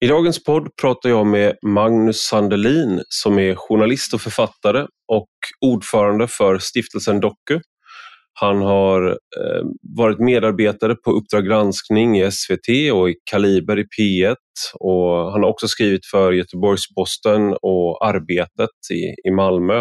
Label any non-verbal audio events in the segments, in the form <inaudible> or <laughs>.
I dagens podd pratar jag med Magnus Sandelin som är journalist och författare och ordförande för stiftelsen Doku. Han har eh, varit medarbetare på Uppdrag granskning i SVT och i Kaliber i P1 och han har också skrivit för Göteborgs-Posten och Arbetet i, i Malmö.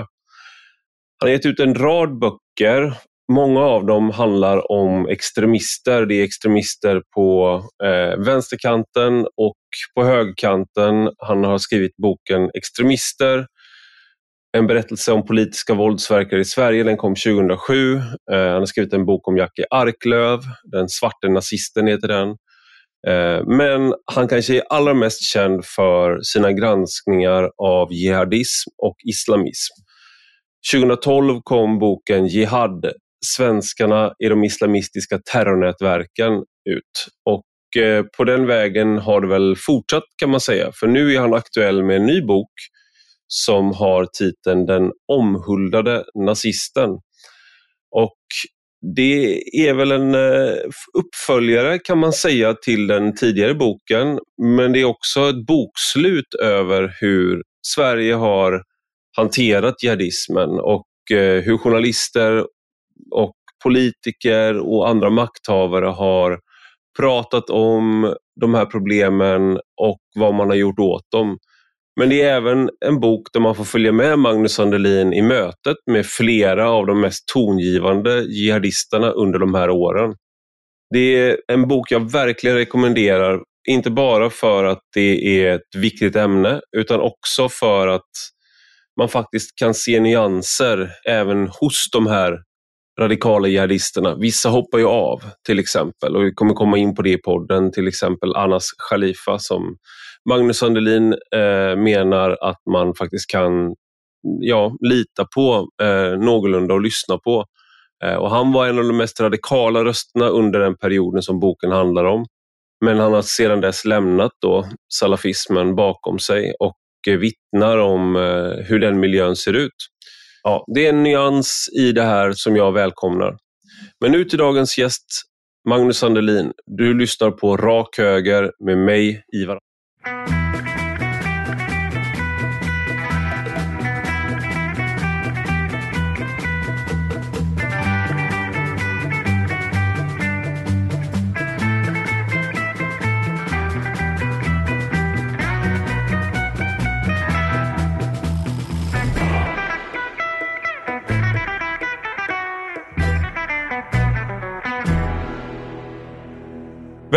Han har gett ut en rad böcker Många av dem handlar om extremister. Det är extremister på eh, vänsterkanten och på högerkanten. Han har skrivit boken Extremister, en berättelse om politiska våldsverkare i Sverige. Den kom 2007. Eh, han har skrivit en bok om Jackie Arklöv, Den svarte nazisten heter den. Eh, men han kanske är allra mest känd för sina granskningar av jihadism och islamism. 2012 kom boken Jihad, svenskarna i de islamistiska terrornätverken ut. Och eh, på den vägen har det väl fortsatt kan man säga. För nu är han aktuell med en ny bok som har titeln Den omhuldade nazisten. Och det är väl en eh, uppföljare kan man säga till den tidigare boken, men det är också ett bokslut över hur Sverige har hanterat jihadismen och eh, hur journalister och politiker och andra makthavare har pratat om de här problemen och vad man har gjort åt dem. Men det är även en bok där man får följa med Magnus Sandelin i mötet med flera av de mest tongivande jihadisterna under de här åren. Det är en bok jag verkligen rekommenderar, inte bara för att det är ett viktigt ämne utan också för att man faktiskt kan se nyanser även hos de här radikala jihadisterna. Vissa hoppar ju av till exempel och vi kommer komma in på det i podden. Till exempel Anas Khalifa som Magnus Sandelin eh, menar att man faktiskt kan ja, lita på eh, någorlunda och lyssna på. Eh, och han var en av de mest radikala rösterna under den perioden som boken handlar om. Men han har sedan dess lämnat då salafismen bakom sig och vittnar om eh, hur den miljön ser ut. Ja, det är en nyans i det här som jag välkomnar. Men nu till dagens gäst, Magnus Sandelin. Du lyssnar på Rak Höger med mig, Ivar.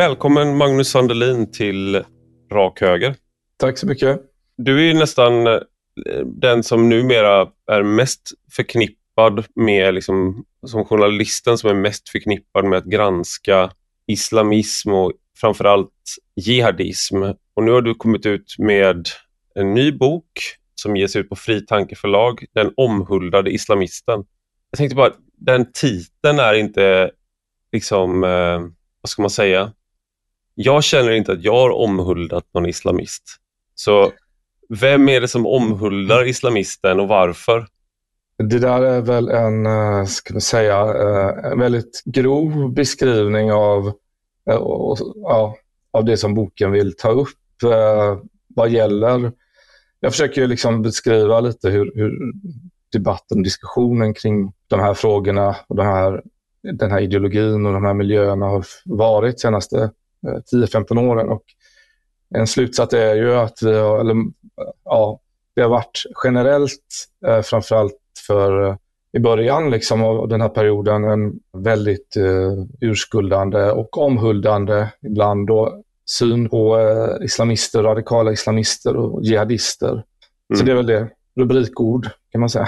Välkommen Magnus Sandelin till Rak Höger. Tack så mycket. Du är nästan eh, den som numera är mest förknippad med, liksom, som journalisten som är mest förknippad med att granska islamism och framförallt jihadism. Och nu har du kommit ut med en ny bok som ges ut på Fri Tankeförlag, Den omhuldade islamisten. Jag tänkte bara, den titeln är inte liksom, eh, vad ska man säga, jag känner inte att jag har omhuldat någon islamist. Så vem är det som omhuldar islamisten och varför? Det där är väl en, eh, ska vi säga, eh, en väldigt grov beskrivning av, eh, ja, av det som boken vill ta upp vad gäller... Jag försöker liksom beskriva lite hur, hur debatten och diskussionen kring de här frågorna och de här, den här ideologin och de här miljöerna har varit senaste 10-15 eh, åren. Och en slutsats är ju att vi har, eller, ja, det har varit generellt, eh, framförallt för eh, i början liksom, av den här perioden en väldigt eh, urskuldande och omhuldande ibland då, syn på eh, islamister, radikala islamister och jihadister. Mm. Så det är väl det, rubrikord kan man säga.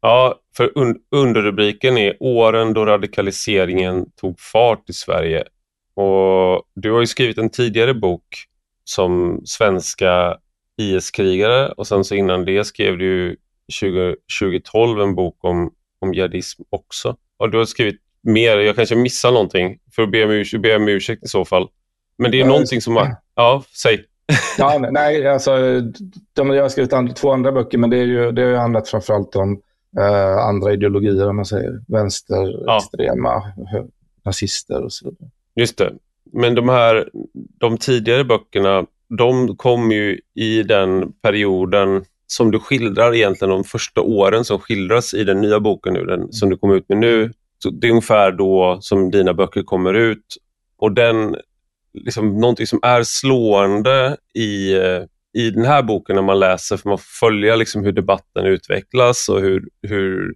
Ja, för un underrubriken är åren då radikaliseringen tog fart i Sverige och du har ju skrivit en tidigare bok som svenska IS-krigare och sen så innan det skrev du 20, 2012 en bok om, om jihadism också. Och du har skrivit mer, jag kanske missar någonting, för att be om, be om ursäkt i så fall. Men det är ja, någonting som... Har, ja, säg. ja, nej, alltså, de, jag har skrivit and, två andra böcker, men det, är ju, det har ju handlat framförallt om eh, andra ideologier, om man säger vänsterextrema, ja. nazister och så vidare. Just det. Men de här de tidigare böckerna, de kom ju i den perioden som du skildrar egentligen de första åren som skildras i den nya boken nu, den som du kom ut med nu. Så det är ungefär då som dina böcker kommer ut och den, liksom, någonting som är slående i, i den här boken när man läser, för man får följa liksom hur debatten utvecklas och hur, hur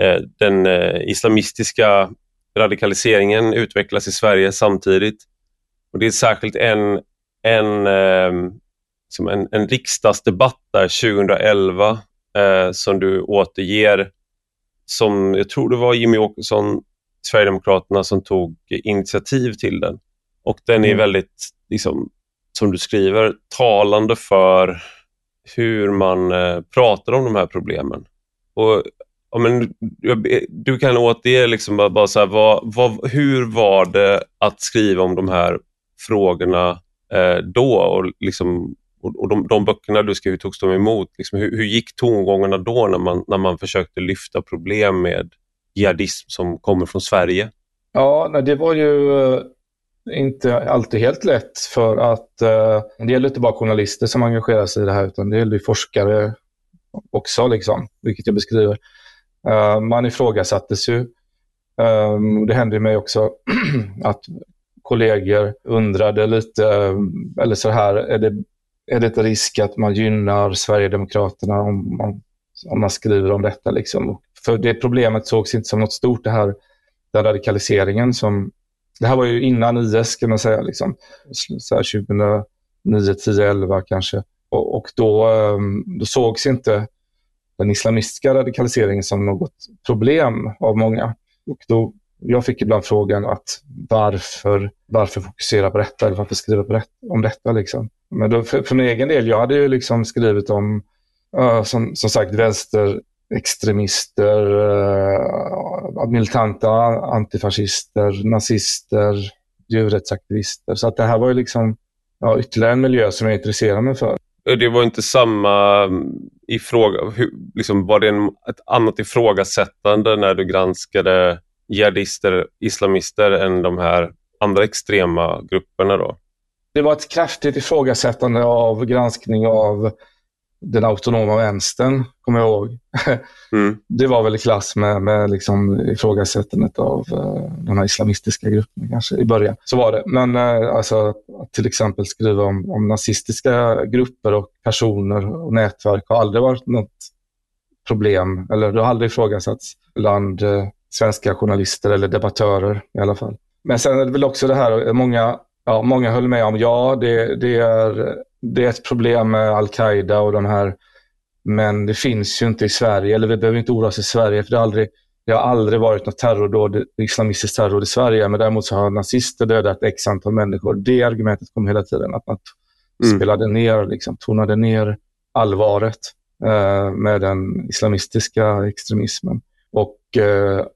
eh, den eh, islamistiska radikaliseringen utvecklas i Sverige samtidigt. Och Det är särskilt en, en, eh, som en, en riksdagsdebatt där 2011 eh, som du återger som jag tror det var Jimmy Åkesson, Sverigedemokraterna, som tog initiativ till den. Och den är mm. väldigt, liksom, som du skriver, talande för hur man eh, pratar om de här problemen. Och, ja, men, du kan återge liksom bara, bara så här, vad, vad, hur var det att skriva om de här frågorna eh, då och, liksom, och, och de, de, böckerna du skrev, hur togs de emot? Liksom, hur, hur, gick tongångarna då när man, när man försökte lyfta problem med jihadism som kommer från Sverige? Ja, nej, det var ju eh, inte alltid helt lätt för att eh, det gäller inte bara journalister som engagerar sig i det här utan det gäller forskare också, liksom, vilket jag beskriver. Uh, man ifrågasattes ju. Um, det hände mig också <clears throat> att kollegor undrade lite, eh, eller så här, är det, är det ett risk att man gynnar Sverigedemokraterna om man, om man skriver om detta? Liksom? För det problemet sågs inte som något stort, det här, den radikaliseringen som... Det här var ju innan IS kan man säga, liksom. så här 2009, 10, 11 kanske. Och, och då, ehm, då sågs inte den islamistiska radikaliseringen som något problem av många. Och då jag fick ibland frågan att varför, varför fokusera på detta eller varför skriva på det, om detta. Liksom. Men då, för, för min egen del, jag hade ju liksom skrivit om, uh, som, som sagt, vänsterextremister, uh, militanta antifascister, nazister, djurrättsaktivister. Så att det här var ju liksom ja, ytterligare en miljö som jag intresserade mig för. Det var inte samma mm, ifråga, liksom var det en, ett annat ifrågasättande när du granskade jihadister, islamister än de här andra extrema grupperna då? Det var ett kraftigt ifrågasättande av granskning av den autonoma vänstern, kommer jag ihåg. <laughs> Mm. Det var väl i klass med, med liksom ifrågasättandet av uh, de här islamistiska grupperna kanske i början. Så var det. Men uh, alltså, att till exempel skriva om, om nazistiska grupper och personer och nätverk har aldrig varit något problem, eller det har aldrig ifrågasatts bland eh, svenska journalister eller debattörer i alla fall. Men sen är det väl också det här, eh, många, ja, många höll med om, ja det, det, är, det är ett problem med al-Qaida och de här, men det finns ju inte i Sverige, eller vi behöver inte oroa oss i Sverige, för det har aldrig, det har aldrig varit något terrordåd, islamistiskt terror i Sverige, men däremot så har nazister dödat x antal människor. Det argumentet kom hela tiden, att man mm. spelade ner, liksom, tonade ner allvaret eh, med den islamistiska extremismen. Och eh,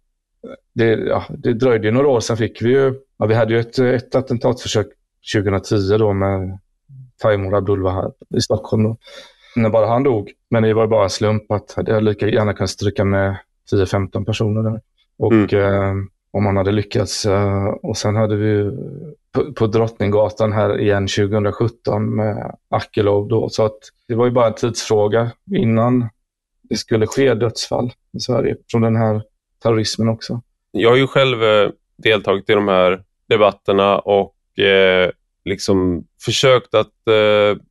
det, ja, det dröjde några år, sen fick vi ju, ja, vi hade ju ett, ett attentatförsök 2010 då med Taimur Abdulwahab i Stockholm. Då, när bara han dog. Men det var bara en slump att jag lika gärna kan stryka med 10-15 personer där. Och mm. eh, om man hade lyckats. Eh, och sen hade vi på, på Drottninggatan här igen 2017 med Akilov då. Så att det var ju bara en tidsfråga innan det skulle ske dödsfall i Sverige från den här terrorismen också. Jag har ju själv eh, deltagit i de här debatterna och eh, liksom försökt att eh,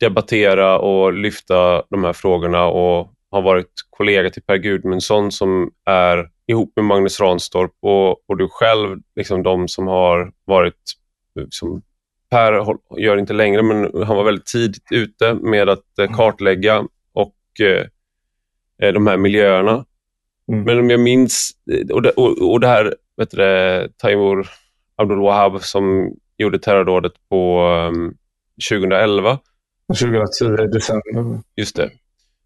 debattera och lyfta de här frågorna och har varit kollega till Per Gudmundsson som är ihop med Magnus Ranstorp och, och du själv, liksom de som har varit, liksom, Per gör inte längre, men han var väldigt tidigt ute med att eh, kartlägga och eh, de här miljöerna. Mm. Men om jag minns, och det, och, och det här vet du, Taimur Abdul Wahab som gjorde terrordådet på um, 2011. 2010, december. Just det.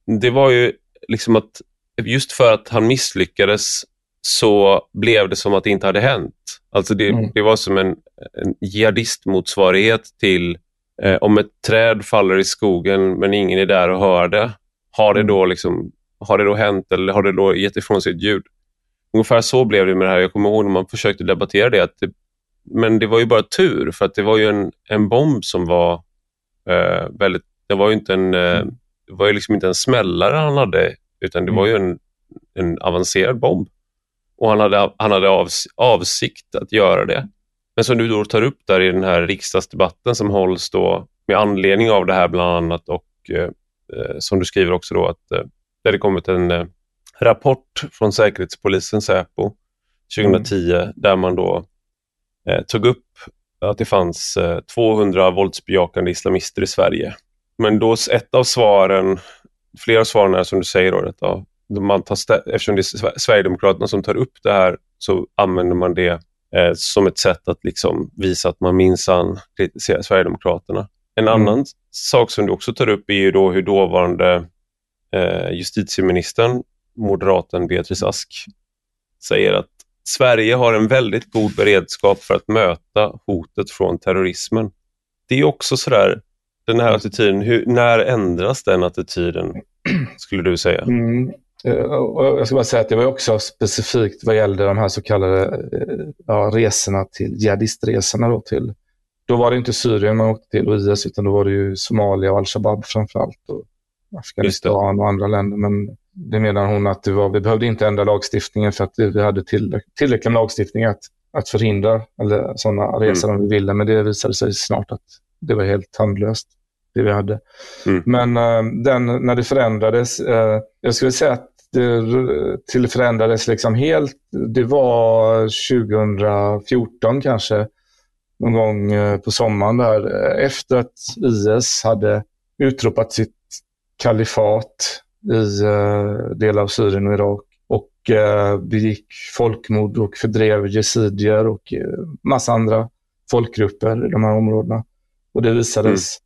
Det var ju liksom att just för att han misslyckades så blev det som att det inte hade hänt. Alltså det, mm. det var som en, en jihadistmotsvarighet till eh, om ett träd faller i skogen men ingen är där och hör det. Har det mm. då liksom har det då hänt eller har det då gett ifrån sig ett ljud? Ungefär så blev det med det här. Jag kommer ihåg när man försökte debattera det, att det, men det var ju bara tur för att det var ju en, en bomb som var Eh, väldigt, det var ju inte en, eh, det var ju liksom inte en smällare han hade, utan det var ju en, en avancerad bomb. Och han hade, han hade avs, avsikt att göra det. Men som du då tar upp där i den här riksdagsdebatten som hålls då med anledning av det här bland annat och eh, eh som du skriver också då att eh, det hade kommit en eh, rapport från Säkerhetspolisen, Säpo, 2010 mm. där man då eh, tog upp att det fanns eh, 200 våldsbejakande islamister i Sverige. Men då ett av svaren, flera av svaren är som du säger, då, att, ja, man tar eftersom det är Sverigedemokraterna som tar upp det här så använder man det eh, som ett sätt att liksom visa att man minsann kritiserar Sverigedemokraterna. En mm. annan sak som du också tar upp är ju då hur dåvarande eh, justitieministern, moderaten Beatrice Ask, säger att Sverige har en väldigt god beredskap för att möta hotet från terrorismen. Det är också sådär, den här attityden, hur, när ändras den attityden, skulle du säga? Mm. Eh, jag ska bara säga att det var också specifikt vad gällde de här så kallade eh, ja, resorna till jihadistresorna. Då, till, då var det inte Syrien man åkte till och IS utan då var det ju Somalia och Al-Shabaab framförallt. Och Afghanistan och andra länder. Men det menar hon att det var, vi behövde inte ändra lagstiftningen för att vi hade tillräckligt med lagstiftning att, att förhindra eller sådana resor mm. om vi ville. Men det visade sig snart att det var helt tandlöst, det vi hade. Mm. Men uh, den, när det förändrades, uh, jag skulle säga att det till förändrades liksom helt, det var 2014 kanske, någon gång uh, på sommaren där, efter att IS hade utropat sitt kalifat i uh, delar av Syrien och Irak och uh, begick folkmord och fördrev yazidier och uh, massa andra folkgrupper i de här områdena. Och det visades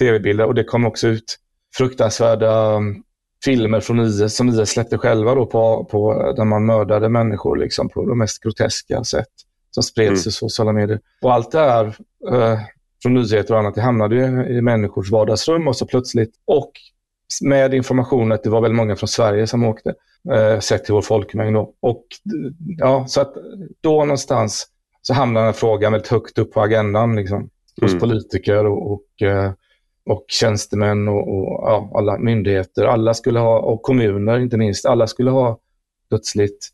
mm. tv-bilder och det kom också ut fruktansvärda um, filmer från IS som IS släppte själva då på, på där man mördade människor liksom på de mest groteska sätt som spreds mm. i sociala medier. Och allt det här eh, från nyheter och annat, det hamnade ju i människors vardagsrum och så plötsligt och med information att det var väldigt många från Sverige som åkte, eh, sett till vår folkmängd. Då. Och, ja, så att då någonstans så hamnade den här frågan väldigt högt upp på agendan liksom, hos mm. politiker och, och, eh, och tjänstemän och, och ja, alla myndigheter. Alla skulle ha, och kommuner inte minst, alla skulle ha plötsligt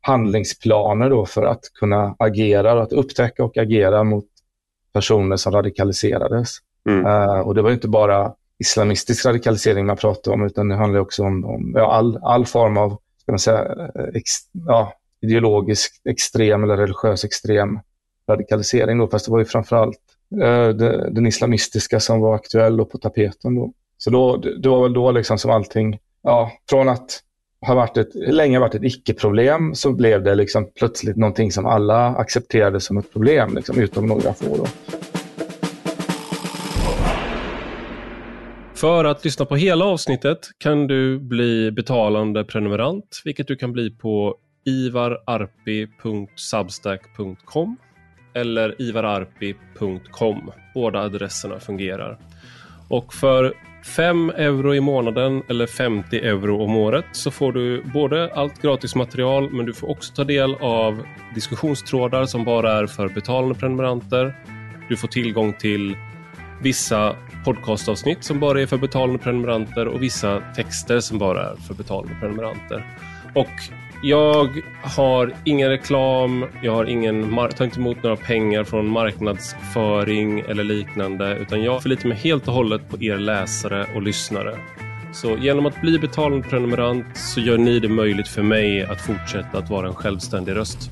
handlingsplaner då för att kunna agera, att upptäcka och agera mot personer som radikaliserades. Mm. Uh, och det var inte bara islamistisk radikalisering man pratar om, utan det handlar också om, om ja, all, all form av ska man säga, ex, ja, ideologisk extrem eller religiös extrem radikalisering. Då, fast det var ju framförallt eh, Eh, den islamistiska som var aktuell och på tapeten. Då. Så då, det var väl då liksom som allting, ja, från att ha varit ett, länge varit ett icke-problem så blev det liksom plötsligt någonting som alla accepterade som ett problem, liksom, utom några få. Då. För att lyssna på hela avsnittet kan du bli betalande prenumerant, vilket du kan bli på ivararpi.substack.com eller ivararpi.com. Båda adresserna fungerar. Och för 5 euro i månaden eller 50 euro om året så får du både allt gratis material men du får också ta del av diskussionstrådar som bara är för betalande prenumeranter. Du får tillgång till vissa podcastavsnitt som bara är för betalande prenumeranter och vissa texter som bara är för betalande prenumeranter. Och jag har ingen reklam, jag har ingen tar inte emot några pengar från marknadsföring eller liknande, utan jag förlitar mig helt och hållet på er läsare och lyssnare. Så genom att bli betalande prenumerant så gör ni det möjligt för mig att fortsätta att vara en självständig röst.